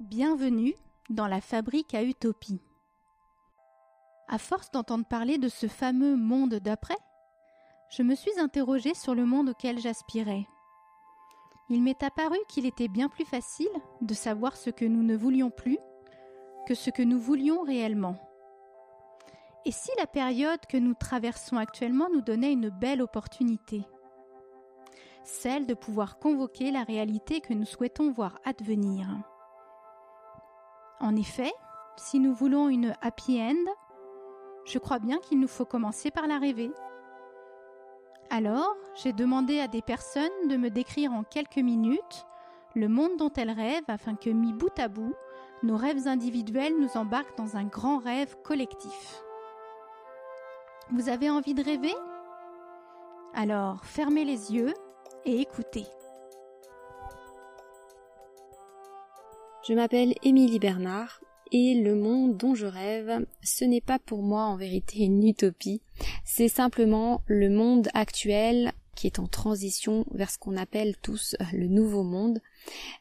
Bienvenue dans la fabrique à utopie. À force d'entendre parler de ce fameux monde d'après, je me suis interrogée sur le monde auquel j'aspirais. Il m'est apparu qu'il était bien plus facile de savoir ce que nous ne voulions plus que ce que nous voulions réellement. Et si la période que nous traversons actuellement nous donnait une belle opportunité? Celle de pouvoir convoquer la réalité que nous souhaitons voir advenir. En effet, si nous voulons une happy end, je crois bien qu'il nous faut commencer par la rêver. Alors, j'ai demandé à des personnes de me décrire en quelques minutes le monde dont elles rêvent afin que, mis bout à bout, nos rêves individuels nous embarquent dans un grand rêve collectif. Vous avez envie de rêver? Alors, fermez les yeux et écoutez. Je m'appelle Émilie Bernard et le monde dont je rêve, ce n'est pas pour moi en vérité une utopie, c'est simplement le monde actuel qui est en transition vers ce qu'on appelle tous le nouveau monde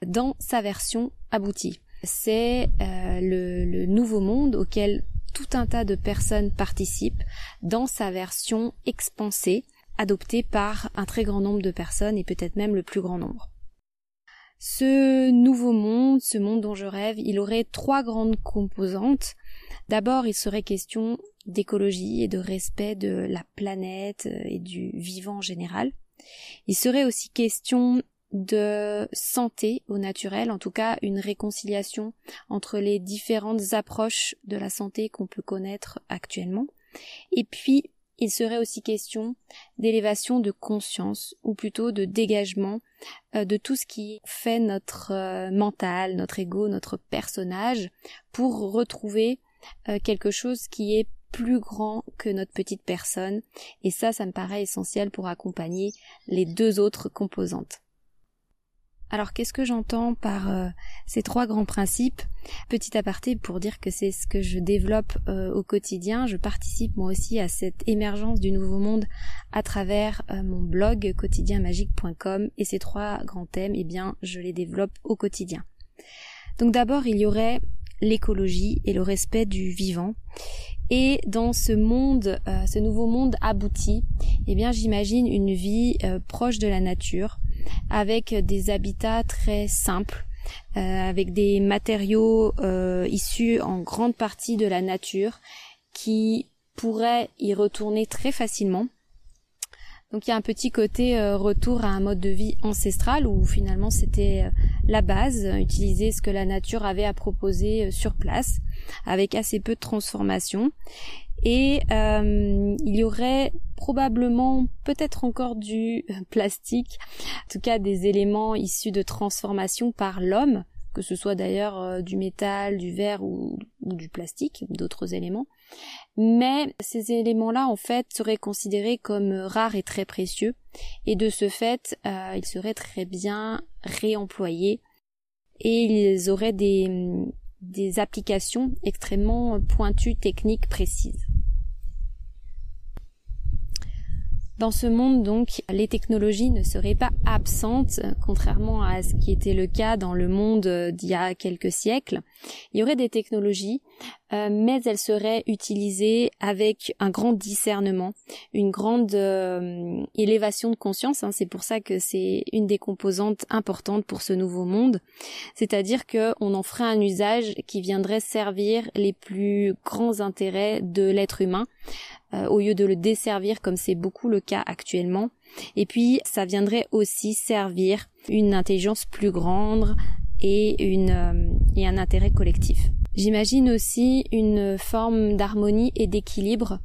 dans sa version aboutie. C'est euh, le nouveau monde auquel tout un tas de personnes participent dans sa version expansée, adoptée par un très grand nombre de personnes et peut-être même le plus grand nombre. Ce nouveau monde, ce monde dont je rêve, il aurait trois grandes composantes. D'abord, il serait question d'écologie et de respect de la planète et du vivant en général. Il serait aussi question de santé au naturel, en tout cas une réconciliation entre les différentes approches de la santé qu'on peut connaître actuellement. Et puis il serait aussi question d'élévation de conscience, ou plutôt de dégagement euh, de tout ce qui fait notre euh, mental, notre ego, notre personnage, pour retrouver euh, quelque chose qui est plus grand que notre petite personne. Et ça, ça me paraît essentiel pour accompagner les deux autres composantes. Alors qu'est-ce que j'entends par euh, ces trois grands principes? Petit aparté pour dire que c'est ce que je développe euh, au quotidien. Je participe moi aussi à cette émergence du nouveau monde à travers euh, mon blog quotidienmagique.com et ces trois grands thèmes, eh bien, je les développe au quotidien. Donc d'abord, il y aurait l'écologie et le respect du vivant. Et dans ce monde, ce nouveau monde abouti, eh bien, j'imagine une vie proche de la nature, avec des habitats très simples, euh, avec des matériaux euh, issus en grande partie de la nature qui pourraient y retourner très facilement. Donc il y a un petit côté euh, retour à un mode de vie ancestral où finalement c'était la base, utiliser ce que la nature avait à proposer sur place, avec assez peu de transformation et euh, il y aurait probablement peut-être encore du plastique, en tout cas des éléments issus de transformation par l'homme, que ce soit d'ailleurs euh, du métal, du verre ou, du plastique, d'autres éléments. Mais ces éléments-là, en fait, seraient considérés comme rares et très précieux, et de ce fait, euh, ils seraient très bien réemployés, et ils auraient des applications extrêmement pointues, techniques, précises. Dans ce monde, donc, les technologies ne seraient pas absentes, contrairement à ce qui était le cas dans le monde d'il y a quelques siècles. Il y aurait des technologies, euh, mais elles seraient utilisées avec un grand discernement, une grande euh, élévation de conscience. Hein. C'est pour ça que c'est une des composantes importantes pour ce nouveau monde. C'est-à-dire qu'on en ferait un usage qui viendrait servir les plus grands intérêts de l'être humain euh, au lieu de le desservir comme c'est beaucoup le cas actuellement. Et puis ça viendrait aussi servir une intelligence plus grande et une euh, et un intérêt collectif. J'imagine aussi une forme d'harmonie et d'équilibre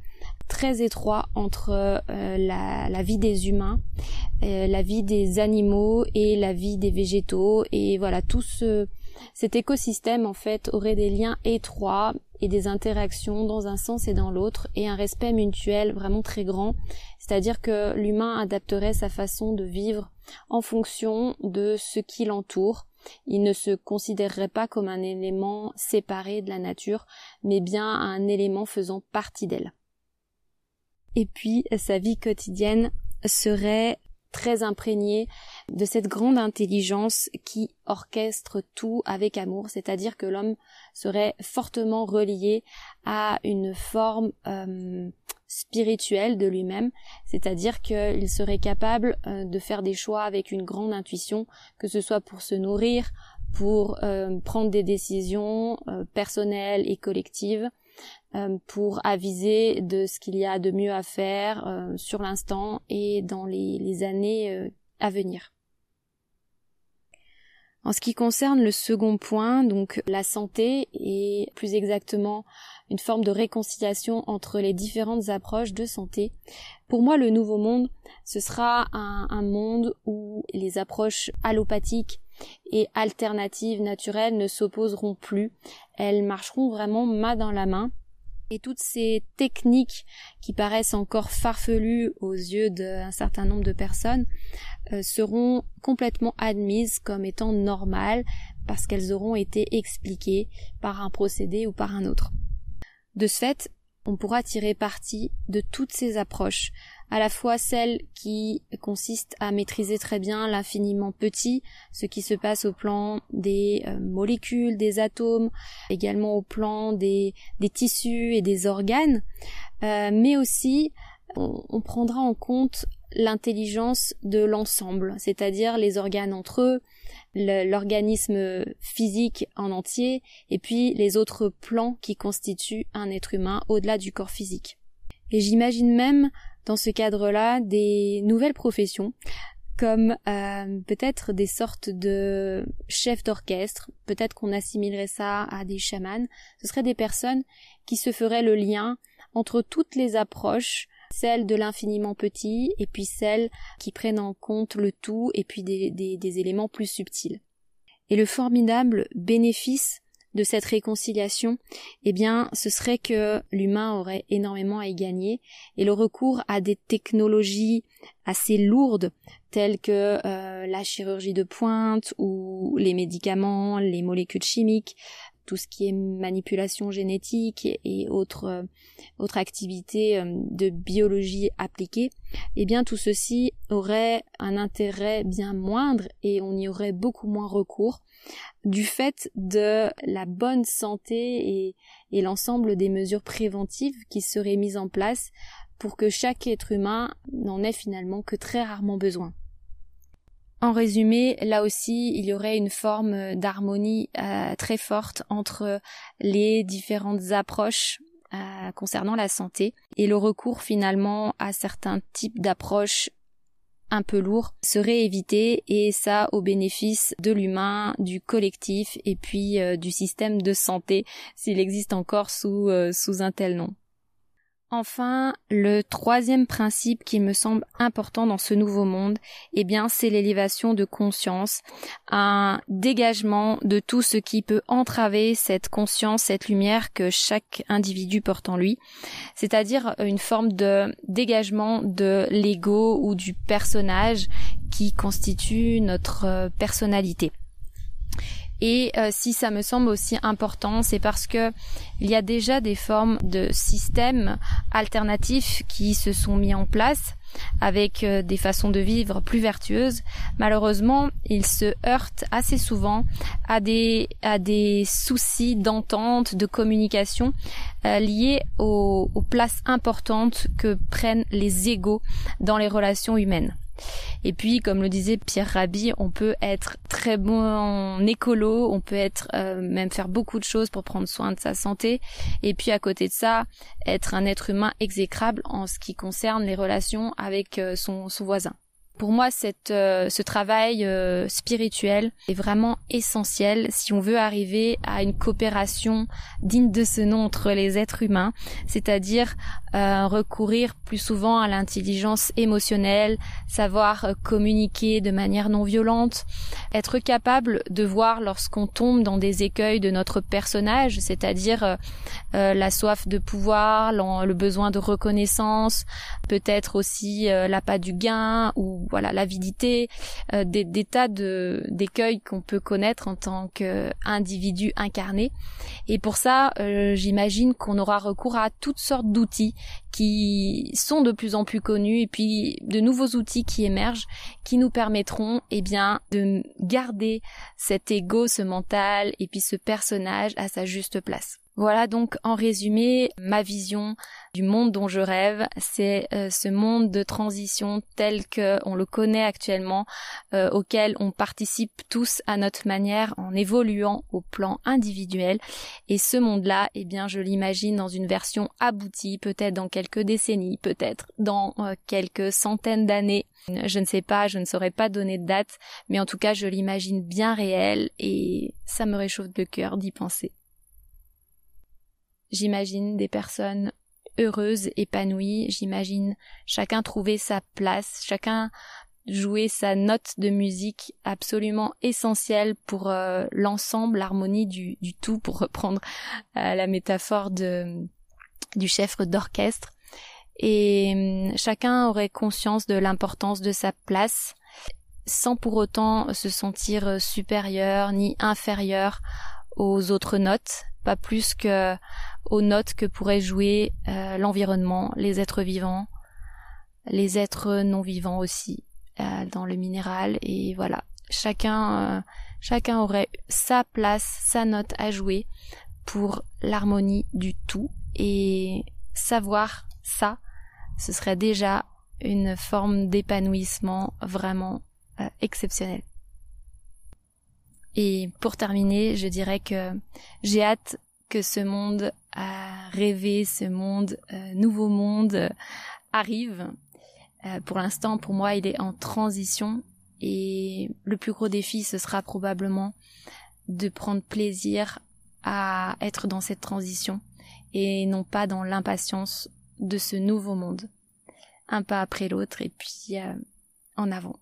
très étroit entre euh, la, la, vie des humains, la vie des animaux et la vie des végétaux et voilà tout ce cet écosystème en fait aurait des liens étroits et des interactions dans un sens et dans l'autre et un respect mutuel vraiment très grand. C'est-à-dire que l'humain adapterait sa façon de vivre en fonction de ce qui l'entoure. Il ne se considérerait pas comme un élément séparé de la nature, mais bien un élément faisant partie d'elle. Et puis, sa vie quotidienne serait très imprégné de cette grande intelligence qui orchestre tout avec amour, c'est-à-dire que l'homme serait fortement relié à une forme euh, spirituelle de lui-même, c'est-à-dire qu'il serait capable euh, de faire des choix avec une grande intuition, que ce soit pour se nourrir, pour euh, prendre des décisions personnelles et collectives, pour aviser de ce qu'il y a de mieux à faire sur l'instant et dans les années à venir. En ce qui concerne le second point, donc la santé et plus exactement une forme de réconciliation entre les différentes approches de santé, pour moi le nouveau monde, ce sera un, un monde où les approches allopathiques et alternatives naturelles ne s'opposeront plus, elles marcheront vraiment main dans la main et toutes ces techniques qui paraissent encore farfelues aux yeux d'un certain nombre de personnes euh, seront complètement admises comme étant normales parce qu'elles auront été expliquées par un procédé ou par un autre. De ce fait, on pourra tirer parti de toutes ces approches, à la fois celles qui consistent à maîtriser très bien l'infiniment petit, ce qui se passe au plan des euh, molécules, des atomes, également au plan des, des tissus et des organes, euh, mais aussi on, prendra en compte l'intelligence de l'ensemble, c'est-à-dire les organes entre eux, l'organisme physique en entier, et puis les autres plans qui constituent un être humain au-delà du corps physique. Et j'imagine même dans ce cadre-là des nouvelles professions comme euh, peut-être des sortes de chefs d'orchestre, peut-être qu'on assimilerait ça à des chamans, ce seraient des personnes qui se feraient le lien entre toutes les approches, celles de l'infiniment petit et puis celles qui prennent en compte le tout et puis des, des, des éléments plus subtils. Et le formidable bénéfice de cette réconciliation, eh bien, ce serait que l'humain aurait énormément à y gagner et le recours à des technologies assez lourdes telles que euh, la chirurgie de pointe ou les médicaments, les molécules chimiques, tout ce qui est manipulation génétique et autres euh, autres activités euh, de biologie appliquée, eh bien tout ceci aurait un intérêt bien moindre et on y aurait beaucoup moins recours du fait de la bonne santé et, et l'ensemble des mesures préventives qui seraient mises en place pour que chaque être humain n'en ait finalement que très rarement besoin. En résumé, là aussi, il y aurait une forme d'harmonie euh, très forte entre les différentes approches euh, concernant la santé et le recours finalement à certains types d'approches un peu lourds serait évité et ça au bénéfice de l'humain, du collectif et puis euh, du système de santé s'il existe encore sous, sous un tel nom. Enfin, le troisième principe qui me semble important dans ce nouveau monde, eh bien, c'est l'élévation de conscience, un dégagement de tout ce qui peut entraver cette conscience, cette lumière que chaque individu porte en lui, c'est-à-dire une forme de dégagement de l'ego ou du personnage qui constitue notre euh, personnalité. Et euh, si ça me semble aussi important, c'est parce que il y a déjà des formes de systèmes alternatifs qui se sont mis en place avec euh, des façons de vivre plus vertueuses. Malheureusement, ils se heurtent assez souvent à des à des soucis d'entente, de communication euh, liés aux, aux places importantes que prennent les égaux dans les relations humaines. Et puis, comme le disait Pierre Rabhi, on peut être très bon en écolo, on peut être euh, même faire beaucoup de choses pour prendre soin de sa santé. Et puis, à côté de ça, être un être humain exécrable en ce qui concerne les relations avec euh, son voisin. Pour moi, cette, euh, ce travail euh, spirituel est vraiment essentiel si on veut arriver à une coopération digne de ce nom entre les êtres humains, c'est-à-dire euh, recourir plus souvent à l'intelligence émotionnelle, savoir communiquer de manière non violente, être capable de voir lorsqu'on tombe dans des écueils de notre personnage, c'est-à-dire la soif de pouvoir, le besoin de reconnaissance, peut-être aussi l'appât du gain ou voilà l'avidité, euh, des, tas de d'écueils qu'on peut connaître en tant qu'individu incarné. Et pour ça, euh, j'imagine qu'on aura recours à toutes sortes d'outils qui sont de plus en plus connus et puis de nouveaux outils qui émergent qui nous permettront eh bien de garder cet ego, ce mental et puis ce personnage à sa juste place. Voilà donc en résumé ma vision du monde dont je rêve. C'est euh, ce monde de transition tel qu'on le connaît actuellement, euh, auquel on participe tous à notre manière en évoluant au plan individuel. Et ce monde-là, eh bien, je l'imagine dans une version aboutie, peut-être dans quelques décennies, peut-être dans euh, quelques centaines d'années. Je ne sais pas, je ne saurais pas donner de date, mais en tout cas, je l'imagine bien réel et ça me réchauffe le cœur d'y penser. J'imagine des personnes heureuses, épanouies, j'imagine chacun trouver sa place, chacun jouer sa note de musique absolument essentielle pour euh, l'ensemble, l'harmonie du, tout, pour reprendre euh, la métaphore du chef d'orchestre. Et hum, chacun aurait conscience de l'importance de sa place, sans pour autant se sentir supérieur ni inférieur aux autres notes, pas plus que aux notes que pourrait jouer euh, l'environnement, les êtres vivants, les êtres non vivants aussi euh, dans le minéral. Et voilà. Chacun euh, chacun aurait sa place, sa note à jouer pour l'harmonie du tout. Et savoir ça, ce serait déjà une forme d'épanouissement vraiment exceptionnelle. Et pour terminer, je dirais que j'ai hâte que ce monde à rêver, ce monde, euh, nouveau monde euh, arrive. Euh, pour l'instant, pour moi, il est en transition et le plus gros défi, ce sera probablement de prendre plaisir à être dans cette transition et non pas dans l'impatience de ce nouveau monde. Un pas après l'autre et puis en avant.